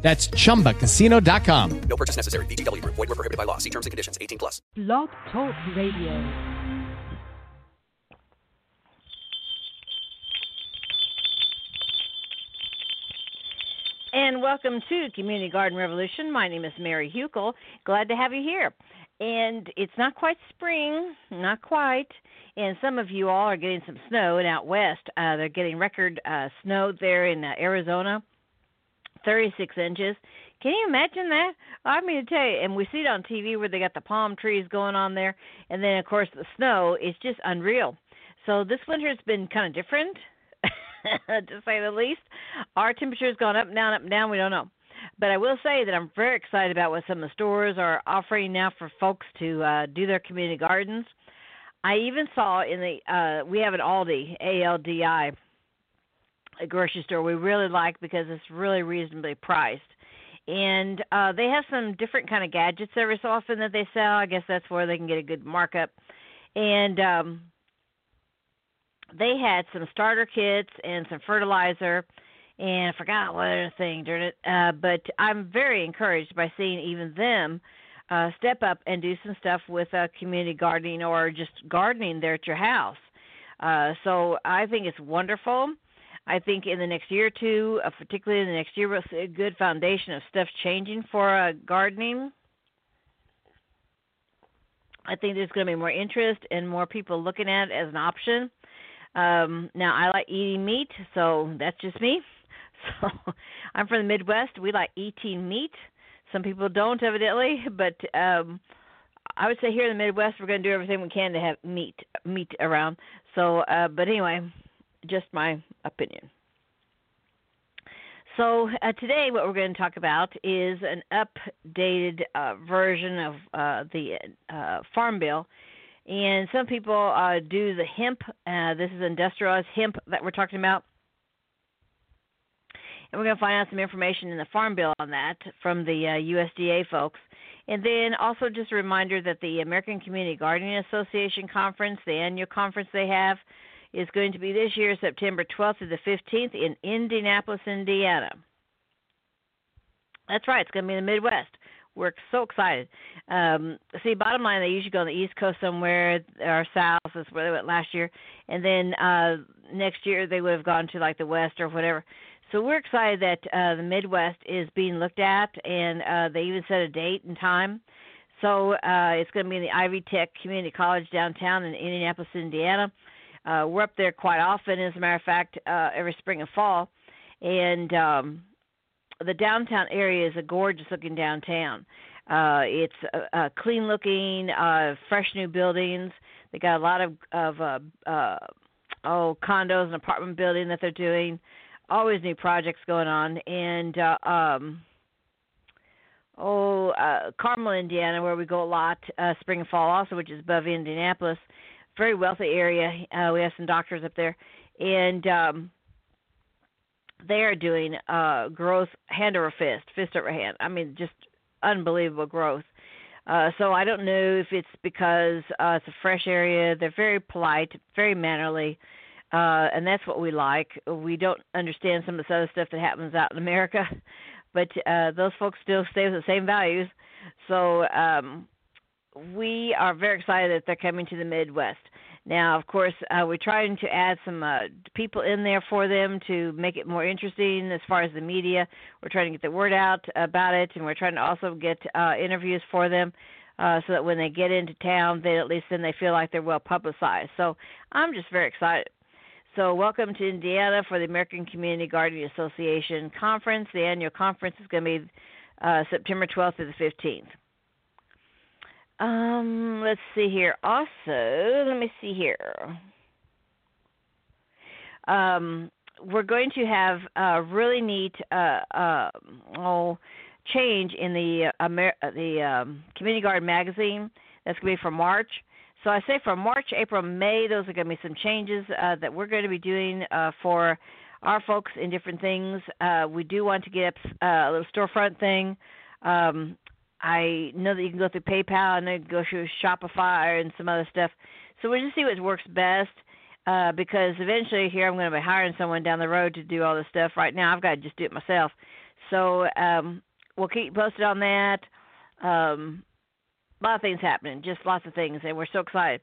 That's chumbacasino.com. No purchase necessary. VGW Group. Void were prohibited by law. See terms and conditions. 18 plus. Blog Talk Radio. And welcome to Community Garden Revolution. My name is Mary Hukill. Glad to have you here. And it's not quite spring, not quite. And some of you all are getting some snow. And out west, uh, they're getting record uh, snow there in uh, Arizona, 36 inches. Can you imagine that? I mean, to tell you, and we see it on TV where they got the palm trees going on there, and then of course the snow is just unreal. So this winter has been kind of different, to say the least. Our temperature has gone up and down, up and down. We don't know, but I will say that I'm very excited about what some of the stores are offering now for folks to uh, do their community gardens. I even saw in the uh, we have an Aldi, A L D I, a grocery store we really like because it's really reasonably priced. And uh they have some different kind of gadgets every so often that they sell. I guess that's where they can get a good markup. And um they had some starter kits and some fertilizer. And i forgot what other thing during it uh but i'm very encouraged by seeing even them uh step up and do some stuff with uh community gardening or just gardening there at your house. Uh so i think it's wonderful I think in the next year or two, uh, particularly in the next year, we'll a good foundation of stuff changing for uh, gardening. I think there's going to be more interest and more people looking at it as an option. Um, now, I like eating meat, so that's just me. So I'm from the Midwest. We like eating meat. Some people don't, evidently, but um, I would say here in the Midwest, we're going to do everything we can to have meat meat around. So, uh, but anyway, just my opinion. So uh, today, what we're going to talk about is an updated uh, version of uh, the uh, Farm Bill. And some people uh, do the hemp. Uh, this is industrialized hemp that we're talking about. And we're going to find out some information in the Farm Bill on that from the USDA folks. And then also just a reminder that the American Community Gardening Association conference, the annual conference they have, is going to be this year, September 12th to the 15th in Indianapolis, Indiana. That's right, it's going to be in the Midwest. We're so excited. Um, see, bottom line, they usually go on the East Coast somewhere or South. is where they went last year, and then uh, next year they would have gone to like the West or whatever. So we're excited that uh, the Midwest is being looked at, and uh, they even set a date and time. So uh, it's going to be in the Ivy Tech Community College downtown in Indianapolis, Indiana. Uh, we're up there quite often, as a matter of fact, uh, every spring and fall. And um, the downtown area is a gorgeous looking downtown. Uh, it's uh, uh, clean looking, uh, fresh new buildings. They got a lot of of uh, uh, oh condos and apartment building that they're doing. Always new projects going on, and uh, um, oh uh, Carmel, Indiana, where we go a lot, uh, spring and fall also, which is above Indianapolis very wealthy area. Uh, we have some doctors up there, and um, they are doing uh, growth hand over fist, fist over hand. I mean, just unbelievable growth. Uh, so I don't know if it's because uh, it's a fresh area. They're very polite, very mannerly, uh, and that's what we like. We don't understand some of this other stuff that happens out in America, but uh, those folks still stay with the same values. So um, we are very excited that they're coming to the Midwest. Now, of course, uh, we're trying to add some uh, people in there for them to make it more interesting as far as the media. We're trying to get the word out about it, and we're trying to also get uh, interviews for them uh, so that when they get into town, they at least then they feel like they're well publicized. So I'm just very excited. So, welcome to Indiana for the American Community Gardening Association conference. The annual conference is going to be uh, September 12th to the 15th. Um, let's see here. Also, let me see here. Um, we're going to have a really neat uh, uh, oh change in the uh, Amer- uh, the um, Community Garden magazine. That's going to be for March. So I say for March, April, May, those are going to be some changes uh, that we're going to be doing uh, for our folks in different things. Uh, we do want to get up uh, a little storefront thing. Um, I know that you can go through PayPal and then go through Shopify and some other stuff. So we'll just see what works best. Uh, because eventually here I'm going to be hiring someone down the road to do all this stuff. Right now I've got to just do it myself. So um, we'll keep posted on that. Um, a lot of things happening, just lots of things, and we're so excited.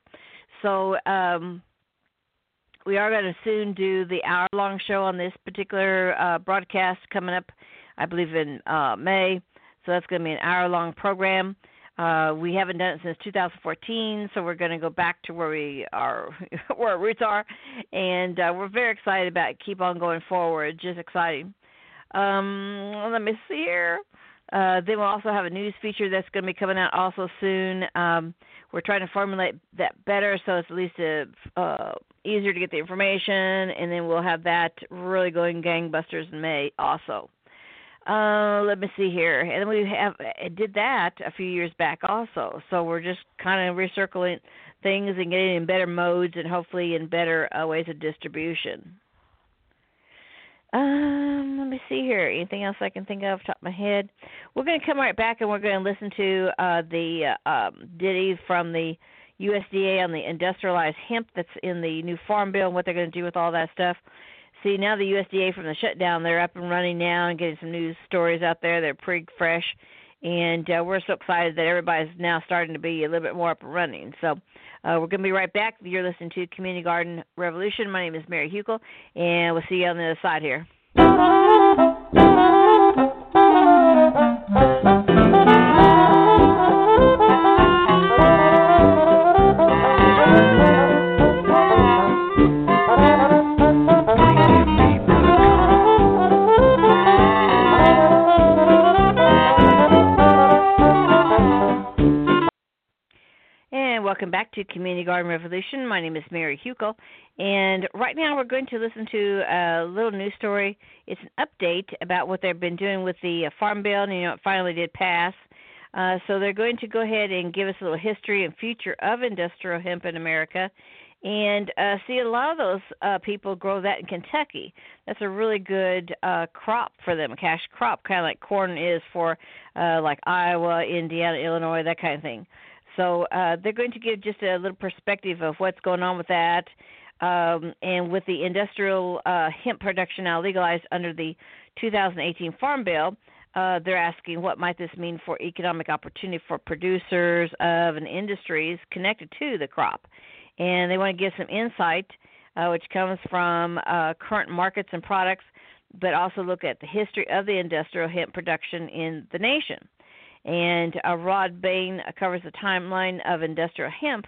So um, we are going to soon do the hour-long show on this particular uh, broadcast coming up, I believe in uh, May. So that's going to be an hour-long program. Uh, we haven't done it since 2014, so we're going to go back to where we are, where our roots are, and uh, we're very excited about it. Keep on going forward, just exciting. Um, let me see here. Uh, then we'll also have a news feature that's going to be coming out also soon. Um, we're trying to formulate that better so it's at least a, uh, easier to get the information, and then we'll have that really going gangbusters in May also. Uh, let me see here, and we have uh, did that a few years back also. So we're just kind of recircling things and getting in better modes and hopefully in better uh, ways of distribution. Um, let me see here. Anything else I can think of top of my head? We're going to come right back and we're going to listen to uh, the uh, um, ditty from the USDA on the industrialized hemp that's in the new farm bill and what they're going to do with all that stuff. See, now the USDA from the shutdown, they're up and running now and getting some news stories out there. They're pretty fresh, and uh, we're so excited that everybody's now starting to be a little bit more up and running. So uh, we're going to be right back. You're listening to Community Garden Revolution. My name is Mary Hukill, and we'll see you on the other side here. Welcome back to Community Garden Revolution. My name is Mary Hukill, and right now we're going to listen to a little news story. It's an update about what they've been doing with the uh, Farm Bill, and you know it finally did pass. Uh, so they're going to go ahead and give us a little history and future of industrial hemp in America, and uh, see a lot of those uh, people grow that in Kentucky. That's a really good uh, crop for them, a cash crop, kind of like corn is for uh, like Iowa, Indiana, Illinois, that kind of thing. So uh, they're going to give just a little perspective of what's going on with that. Um, and with the industrial uh, hemp production now legalized under the 2018 Farm Bill, uh, they're asking what might this mean for economic opportunity for producers of and industries connected to the crop. And they want to give some insight, uh, which comes from uh, current markets and products, but also look at the history of the industrial hemp production in the nation. And uh, Rod Bain covers the timeline of industrial hemp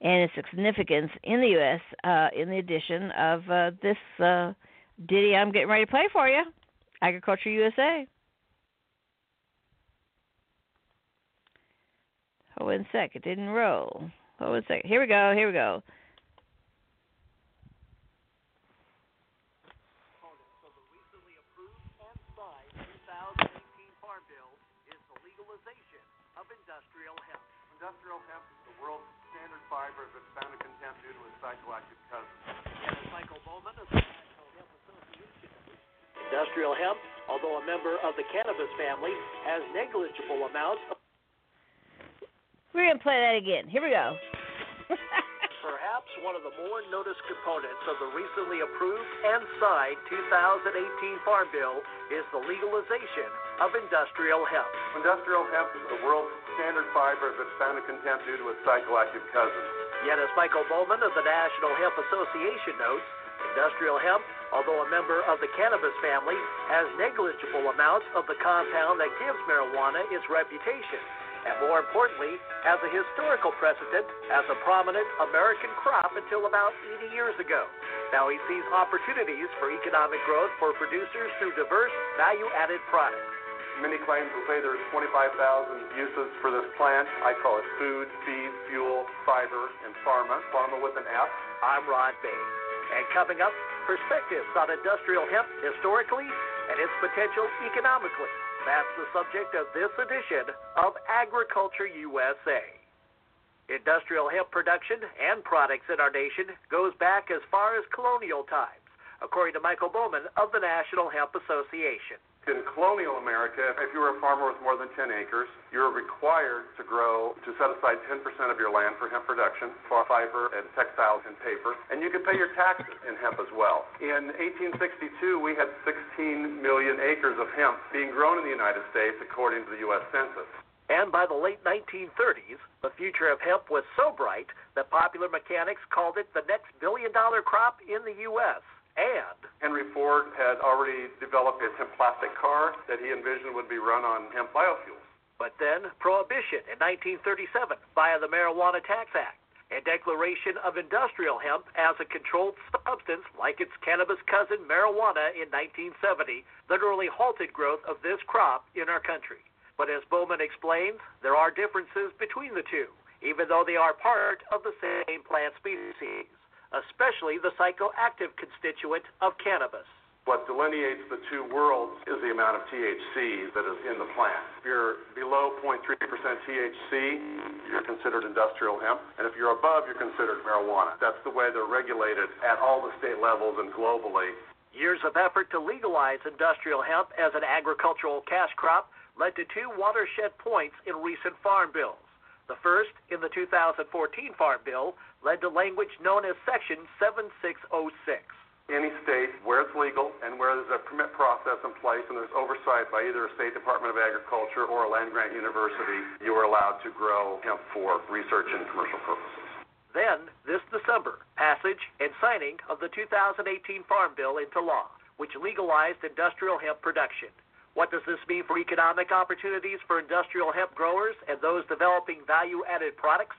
and its significance in the U.S. Uh, in the addition of uh, this uh, ditty I'm getting ready to play for you, Agriculture USA. Hold one sec, it didn't roll. Hold one sec. Here we go. Here we go. Industrial hemp is the world's standard fiber that's found in contempt due to its psychoactive cousin. And Michael Bowman of the National Hemp Association. Industrial hemp, although a member of the cannabis family, has negligible amounts of We're going to play that again. Here we go. perhaps one of the more noticed components of the recently approved and signed 2018 Farm Bill is the legalization of industrial hemp. Industrial hemp is the world's standard fiber it's found in contempt due to its psychoactive cousin. Yet, as Michael Bowman of the National Hemp Association notes, industrial hemp, although a member of the cannabis family, has negligible amounts of the compound that gives marijuana its reputation, and more importantly, has a historical precedent as a prominent American crop until about 80 years ago. Now he sees opportunities for economic growth for producers through diverse value added products. Many claims will say there's 25,000 uses for this plant. I call it food, feed, fuel, fiber, and pharma. Pharma with an F. I'm Rod Bain. And coming up, perspectives on industrial hemp historically and its potential economically. That's the subject of this edition of Agriculture USA. Industrial hemp production and products in our nation goes back as far as colonial times, according to Michael Bowman of the National Hemp Association. In colonial America, if you were a farmer with more than 10 acres, you were required to grow, to set aside 10% of your land for hemp production, for fiber and textiles and paper, and you could pay your taxes in hemp as well. In 1862, we had 16 million acres of hemp being grown in the United States, according to the U.S. Census. And by the late 1930s, the future of hemp was so bright that popular mechanics called it the next billion dollar crop in the U.S. And Henry Ford had already developed a hemp plastic car that he envisioned would be run on hemp biofuels. But then Prohibition in 1937 via the Marijuana Tax Act and declaration of industrial hemp as a controlled substance like its cannabis cousin marijuana in 1970 literally halted growth of this crop in our country. But as Bowman explains, there are differences between the two, even though they are part of the same plant species especially the psychoactive constituent of cannabis. What delineates the two worlds is the amount of THC that is in the plant. If you're below 0.3% THC, you're considered industrial hemp, and if you're above, you're considered marijuana. That's the way they're regulated at all the state levels and globally. Years of effort to legalize industrial hemp as an agricultural cash crop led to two watershed points in recent farm bills. The first, in the 2014 Farm Bill, led to language known as Section 7606. Any state where it's legal and where there's a permit process in place and there's oversight by either a state department of agriculture or a land grant university, you are allowed to grow hemp for research and commercial purposes. Then, this December, passage and signing of the 2018 Farm Bill into law, which legalized industrial hemp production. What does this mean for economic opportunities for industrial hemp growers and those developing value added products?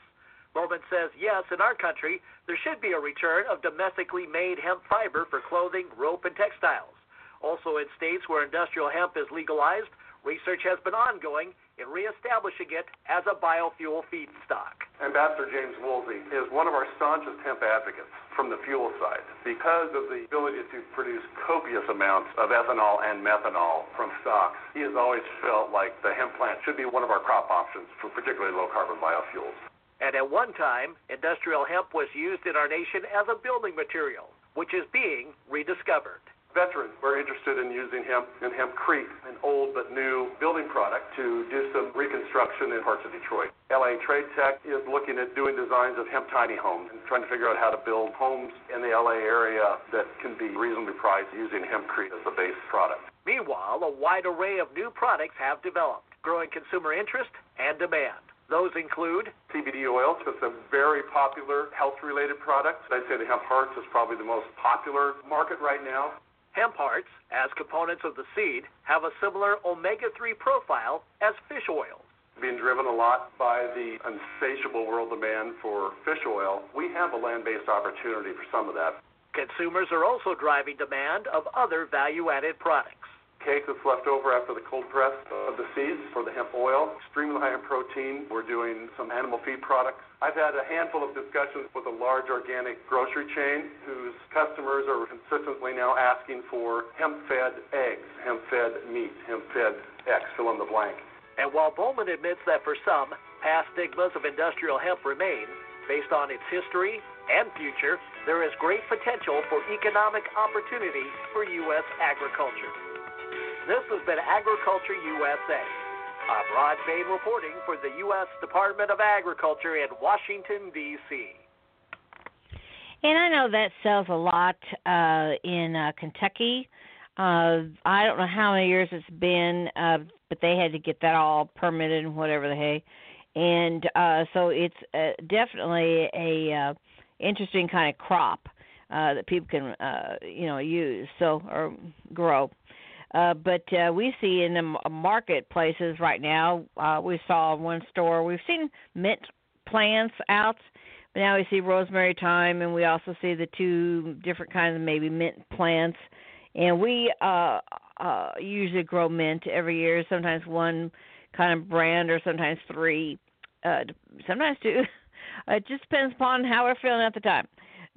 Bowman says yes, in our country, there should be a return of domestically made hemp fiber for clothing, rope, and textiles. Also, in states where industrial hemp is legalized, research has been ongoing in reestablishing it as a biofuel feedstock. Ambassador James Woolsey is one of our staunchest hemp advocates from the fuel side because of the ability to produce copious amounts of ethanol and methanol from stocks. He has always felt like the hemp plant should be one of our crop options for particularly low carbon biofuels. And at one time, industrial hemp was used in our nation as a building material, which is being rediscovered. Veterans were interested in using hemp and hempcrete, an old but new building product, to do some reconstruction in parts of Detroit. LA Trade Tech is looking at doing designs of hemp tiny homes and trying to figure out how to build homes in the LA area that can be reasonably priced using hempcrete as the base product. Meanwhile, a wide array of new products have developed, growing consumer interest and demand. Those include CBD oil, it's a very popular health related product. I'd say the hemp hearts is probably the most popular market right now. Hemp hearts, as components of the seed, have a similar omega 3 profile as fish oils. Being driven a lot by the insatiable world demand for fish oil, we have a land based opportunity for some of that. Consumers are also driving demand of other value added products cake that's left over after the cold press of the seeds for the hemp oil, extremely high in protein. We're doing some animal feed products. I've had a handful of discussions with a large organic grocery chain whose customers are consistently now asking for hemp-fed eggs, hemp-fed meat, hemp-fed X, fill in the blank. And while Bowman admits that for some, past stigmas of industrial hemp remain, based on its history and future, there is great potential for economic opportunity for U.S. agriculture. This has been Agriculture USA. I'm Rod Bain reporting for the U.S. Department of Agriculture in Washington, D.C. And I know that sells a lot uh, in uh, Kentucky. Uh, I don't know how many years it's been, uh, but they had to get that all permitted and whatever the hey. And uh, so it's uh, definitely a uh, interesting kind of crop uh, that people can, uh, you know, use so or grow. Uh, but uh, we see in the marketplaces right now, uh, we saw one store, we've seen mint plants out, but now we see rosemary thyme, and we also see the two different kinds of maybe mint plants. And we uh, uh, usually grow mint every year, sometimes one kind of brand or sometimes three, uh, sometimes two. it just depends upon how we're feeling at the time.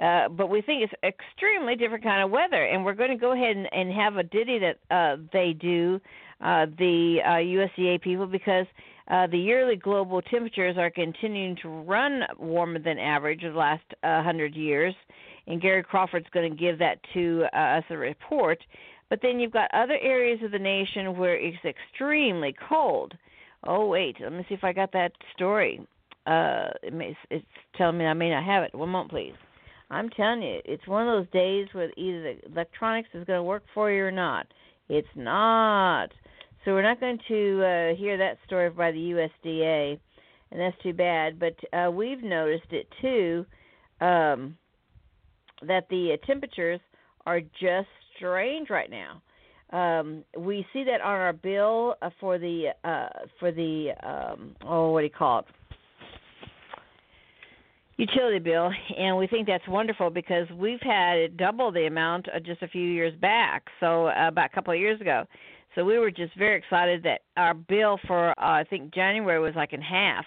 Uh, but we think it's extremely different kind of weather, and we're going to go ahead and, and have a ditty that uh, they do uh, the uh, USDA people because uh, the yearly global temperatures are continuing to run warmer than average the last uh, hundred years, and Gary Crawford's going to give that to uh, us a report. But then you've got other areas of the nation where it's extremely cold. Oh wait, let me see if I got that story. Uh, it may, it's telling me I may not have it. One moment, please. I'm telling you, it's one of those days where either the electronics is going to work for you or not. It's not. So we're not going to uh, hear that story by the USDA, and that's too bad. But uh, we've noticed it too um, that the uh, temperatures are just strange right now. Um, we see that on our bill uh, for the uh, for the um, oh what do you call it utility bill, and we think that's wonderful because we've had it double the amount uh, just a few years back. So uh, about a couple of years ago. So we were just very excited that our bill for uh, I think January was like in half.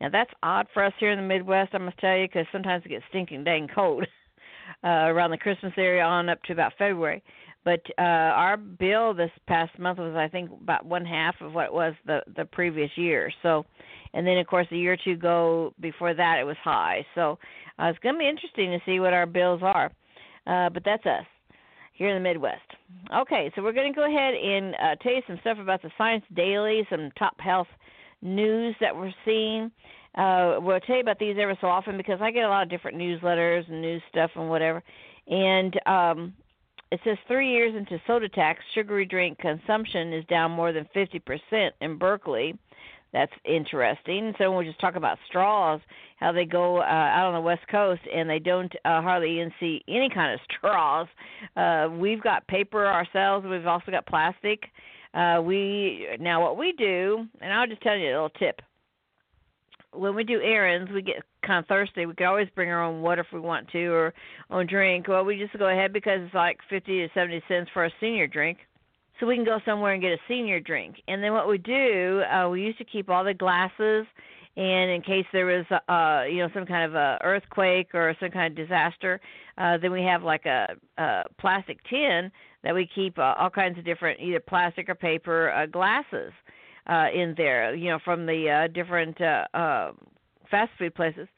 Now that's odd for us here in the Midwest, I must tell you, because sometimes it gets stinking dang cold uh, around the Christmas area on up to about February. But uh, our bill this past month was, I think, about one half of what it was the the previous year. So, and then of course a year or two ago before that it was high. So uh, it's going to be interesting to see what our bills are. Uh, but that's us here in the Midwest. Okay, so we're going to go ahead and uh, tell you some stuff about the Science Daily, some top health news that we're seeing. Uh, we'll tell you about these ever so often because I get a lot of different newsletters and news stuff and whatever. And um, it says three years into soda tax, sugary drink consumption is down more than 50% in Berkeley. That's interesting. So when we'll just talk about straws, how they go uh, out on the West Coast and they don't uh, hardly even see any kind of straws. Uh, we've got paper ourselves. We've also got plastic. Uh, we now what we do, and I'll just tell you a little tip. When we do errands, we get kind of thirsty. We could always bring our own water if we want to, or own drink. Well, we just go ahead because it's like fifty to seventy cents for a senior drink so we can go somewhere and get a senior drink. And then what we do, uh, we used to keep all the glasses, and in case there was, uh, you know, some kind of a earthquake or some kind of disaster, uh, then we have like a, a plastic tin that we keep uh, all kinds of different, either plastic or paper uh, glasses uh, in there, you know, from the uh, different uh, uh, fast food places.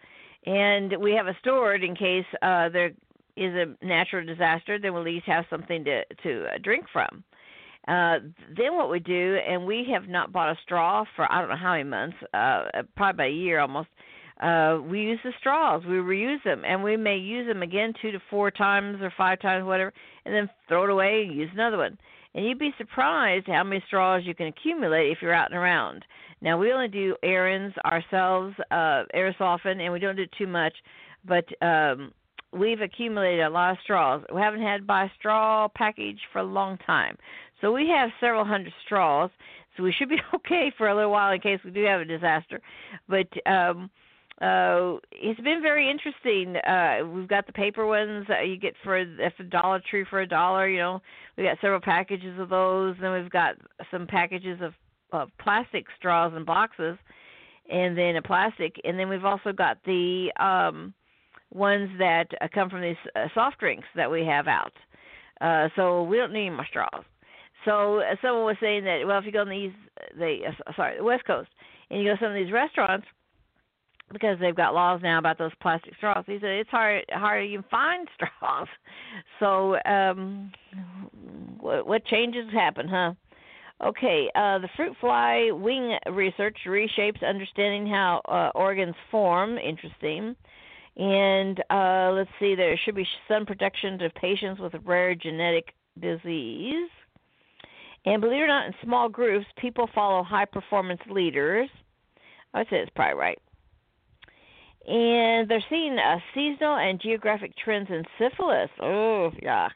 And we have it stored in case uh, there is a natural disaster, then we'll at least have something to to uh, drink from. Uh, then what we do, and we have not bought a straw for I don't know how many months, uh, probably about a year almost. Uh, we use the straws, we reuse them, and we may use them again two to four times or five times, whatever, and then throw it away and use another one. And you'd be surprised how many straws you can accumulate if you're out and around. Now we only do errands ourselves uh, every so often, and we don't do too much, but um, we've accumulated a lot of straws. We haven't had a straw package for a long time. So we have several hundred straws, so we should be okay for a little while in case we do have a disaster. But um uh it's been very interesting. Uh we've got the paper ones that you get for at the Dollar Tree for a dollar, you know. We got several packages of those, and we've got some packages of of plastic straws and boxes and then a plastic and then we've also got the um ones that uh, come from these uh, soft drinks that we have out. Uh so we don't need more straws. So uh, someone was saying that well, if you go on the east, the uh, sorry, the West Coast, and you go to some of these restaurants because they've got laws now about those plastic straws. He said it's hard hard to even find straws. So um, what, what changes happen, huh? Okay, uh, the fruit fly wing research reshapes understanding how uh, organs form. Interesting. And uh, let's see, there should be sun protection to patients with a rare genetic disease. And believe it or not, in small groups, people follow high performance leaders. I would say it's probably right. And they're seeing uh, seasonal and geographic trends in syphilis. Oh, yeah.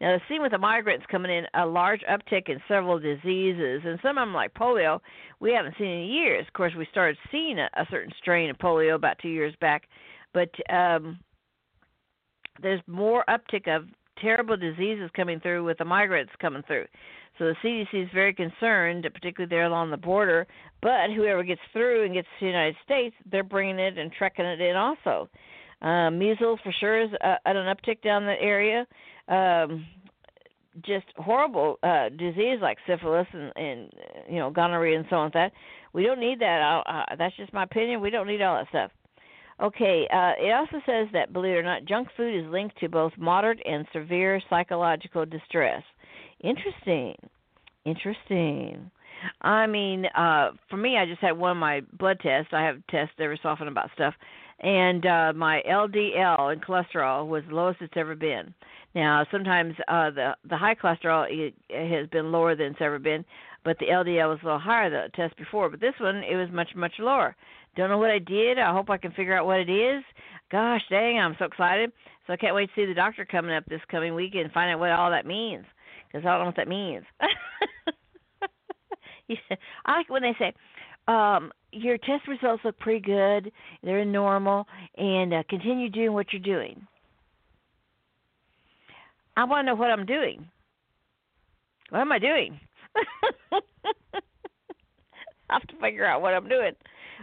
Now, they're seeing with the migrants coming in a large uptick in several diseases, and some of them, like polio, we haven't seen in years. Of course, we started seeing a, a certain strain of polio about two years back, but um, there's more uptick of terrible diseases coming through with the migrants coming through. So the CDC is very concerned, particularly there along the border. But whoever gets through and gets to the United States, they're bringing it and trekking it in also. Uh, measles for sure is uh, at an uptick down that area. Um, just horrible uh disease like syphilis and and you know gonorrhea and so on. That we don't need that. Uh, that's just my opinion. We don't need all that stuff. Okay, uh, it also says that, believe it or not, junk food is linked to both moderate and severe psychological distress. Interesting. Interesting. I mean, uh, for me, I just had one of my blood tests. I have tests every so often about stuff, and uh, my LDL and cholesterol was the lowest it's ever been. Now, sometimes uh, the the high cholesterol it, it has been lower than it's ever been, but the LDL was a little higher the test before. But this one, it was much much lower. Don't know what I did. I hope I can figure out what it is. Gosh dang, I'm so excited. So I can't wait to see the doctor coming up this coming week and find out what all that means. Because I don't know what that means. I like when they say, um, your test results look pretty good. They're normal, and uh, continue doing what you're doing. I want to know what I'm doing. What am I doing? I have to figure out what I'm doing.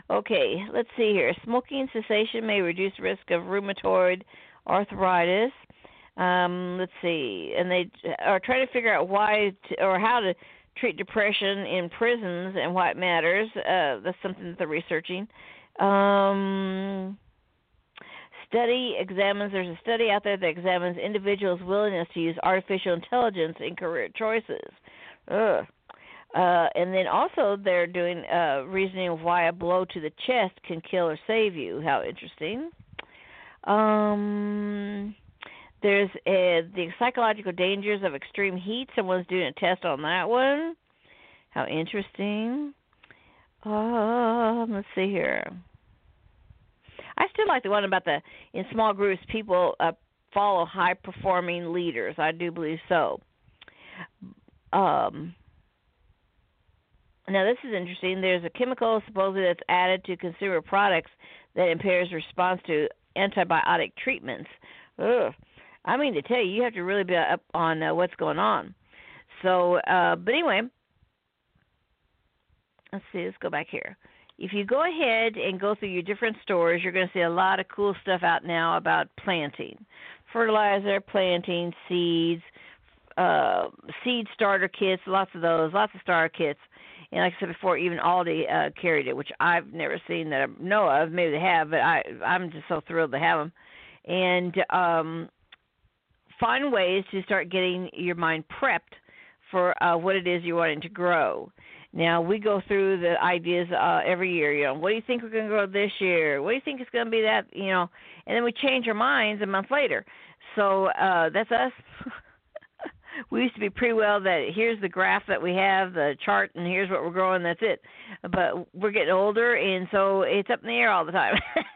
Okay, let's see here. Smoking cessation may reduce risk of rheumatoid arthritis. Um, let's see, and they are trying to figure out why to, or how to treat depression in prisons and why it matters. Uh, that's something that they're researching. Um, study examines. There's a study out there that examines individuals' willingness to use artificial intelligence in career choices. Ugh. Uh, and then also they're doing uh, reasoning of why a blow to the chest can kill or save you. How interesting. Um, there's a, the psychological dangers of extreme heat. Someone's doing a test on that one. How interesting. Um, let's see here. I still like the one about the in small groups people uh, follow high performing leaders. I do believe so. Um, now, this is interesting. There's a chemical supposedly that's added to consumer products that impairs response to antibiotic treatments. Ugh. I mean to tell you, you have to really be up on uh, what's going on. So, uh, but anyway, let's see. Let's go back here. If you go ahead and go through your different stores, you're going to see a lot of cool stuff out now about planting, fertilizer, planting, seeds, uh, seed starter kits, lots of those, lots of starter kits and like I said before, even Aldi uh, carried it, which I've never seen that I know of. Maybe they have, but I I'm just so thrilled to have them. And um, find ways to start getting your mind prepped for uh, what it is you're wanting to grow. Now we go through the ideas uh, every year. You know, what do you think we're going to grow this year? What do you think is going to be that? You know, and then we change our minds a month later. So uh, that's us. we used to be pretty well that here's the graph that we have, the chart, and here's what we're growing. That's it. But we're getting older, and so it's up in the air all the time.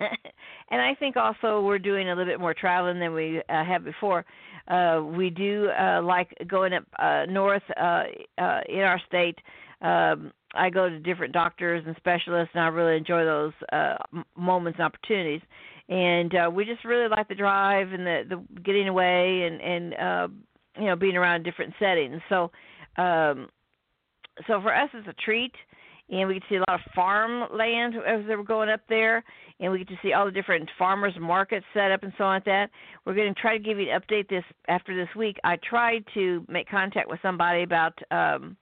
and I think also we're doing a little bit more traveling than we uh, have before. Uh, we do uh, like going up uh, north uh, uh, in our state. Um, I go to different doctors and specialists, and I really enjoy those uh, moments and opportunities. And uh, we just really like the drive and the, the getting away and and uh, you know being around different settings. So um, so for us it's a treat and we to see a lot of farmland as they were going up there, and we get to see all the different farmers markets set up and so on like that. We're going to try to give you an update this after this week. I tried to make contact with somebody about um,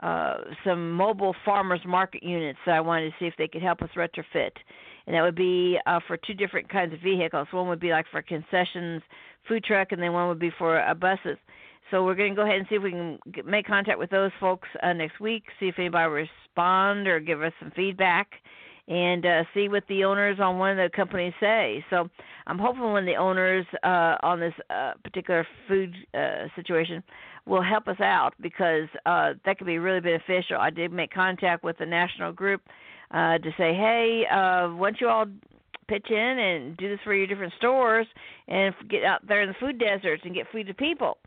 uh, some mobile farmers market units that I wanted to see if they could help us retrofit, and that would be uh, for two different kinds of vehicles. One would be like for concessions food truck, and then one would be for uh, buses. So we're going to go ahead and see if we can get, make contact with those folks uh, next week, see if anybody respond or give us some feedback, and uh, see what the owners on one of the companies say. So I'm hoping when the owners uh, on this uh, particular food uh, situation will help us out because uh, that could be really beneficial. I did make contact with the national group uh, to say, hey, uh, once you all pitch in and do this for your different stores and get out there in the food deserts and get food to people.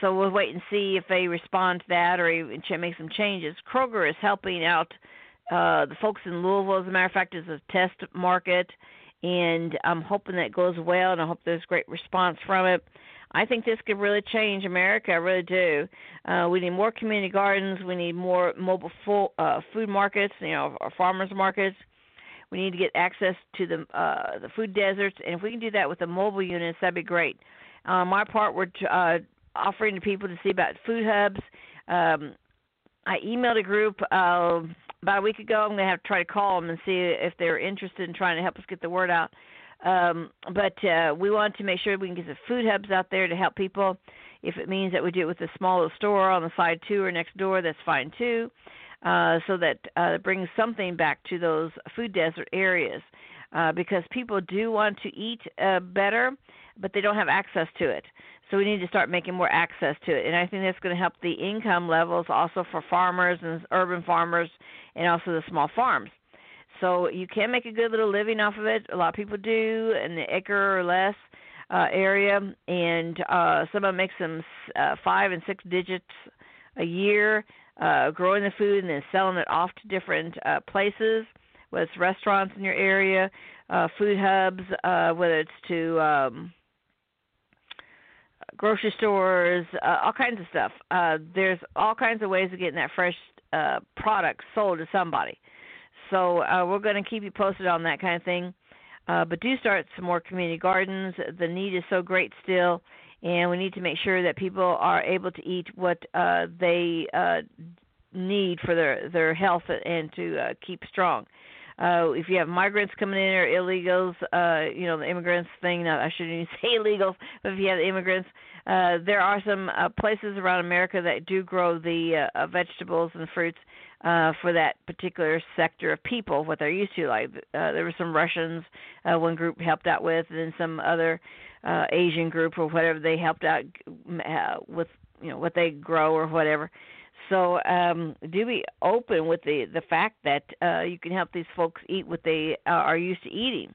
So we'll wait and see if they respond to that or even make some changes. Kroger is helping out uh, the folks in Louisville. As a matter of fact, is a test market, and I'm hoping that goes well, and I hope there's great response from it. I think this could really change America. I really do. Uh, we need more community gardens. We need more mobile full, uh, food markets. You know, our farmers markets. We need to get access to the uh, the food deserts, and if we can do that with the mobile units, that'd be great. On uh, my part, we're uh, offering to people to see about food hubs. Um, I emailed a group uh, about a week ago. I'm going to have to try to call them and see if they're interested in trying to help us get the word out. Um, but uh, we want to make sure we can get the food hubs out there to help people. If it means that we do it with a small little store on the side too or next door, that's fine too. Uh, so that uh, brings something back to those food desert areas. Uh, because people do want to eat uh, better, but they don't have access to it. So we need to start making more access to it. And I think that's going to help the income levels also for farmers and urban farmers and also the small farms. So you can make a good little living off of it. A lot of people do in the acre or less uh, area, and uh, some of them uh, five and six digits a year, uh, growing the food and then selling it off to different uh, places whether it's restaurants in your area, uh, food hubs, uh, whether it's to um, grocery stores, uh, all kinds of stuff. Uh, there's all kinds of ways of getting that fresh uh, product sold to somebody. So uh, we're going to keep you posted on that kind of thing. Uh, but do start some more community gardens. The need is so great still, and we need to make sure that people are able to eat what uh, they uh, need for their their health and to uh, keep strong. Uh if you have migrants coming in or illegals uh you know the immigrants thing no, i shouldn't even say illegals but if you have immigrants uh there are some uh, places around america that do grow the uh, vegetables and fruits uh for that particular sector of people what they're used to like uh there were some russians uh one group helped out with and then some other uh asian group or whatever they helped out uh, with you know what they grow or whatever so um, do be open with the the fact that uh, you can help these folks eat what they uh, are used to eating,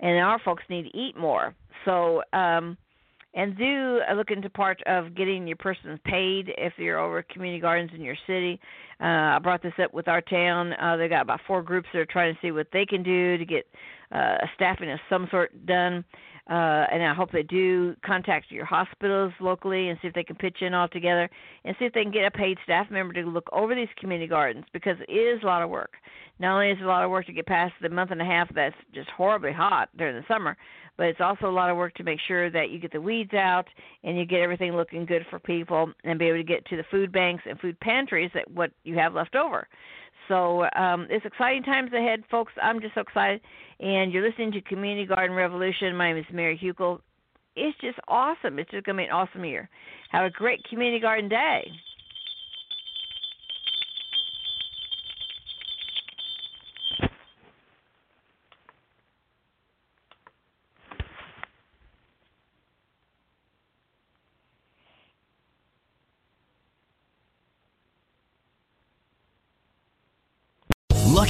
and our folks need to eat more. So um, and do look into part of getting your person paid if you're over community gardens in your city. Uh, I brought this up with our town. Uh, they got about four groups that are trying to see what they can do to get uh, staffing of some sort done uh, and I hope they do contact your hospitals locally and see if they can pitch in all together and see if they can get a paid staff member to look over these community gardens because it is a lot of work. Not only is it a lot of work to get past the month and a half that's just horribly hot during the summer, but it's also a lot of work to make sure that you get the weeds out and you get everything looking good for people and be able to get to the food banks and food pantries that what you have left over. So um, it's exciting times ahead, folks. I'm just so excited. And you're listening to Community Garden Revolution. My name is Mary Hukill. It's just awesome. It's just going to be an awesome year. Have a great community garden day.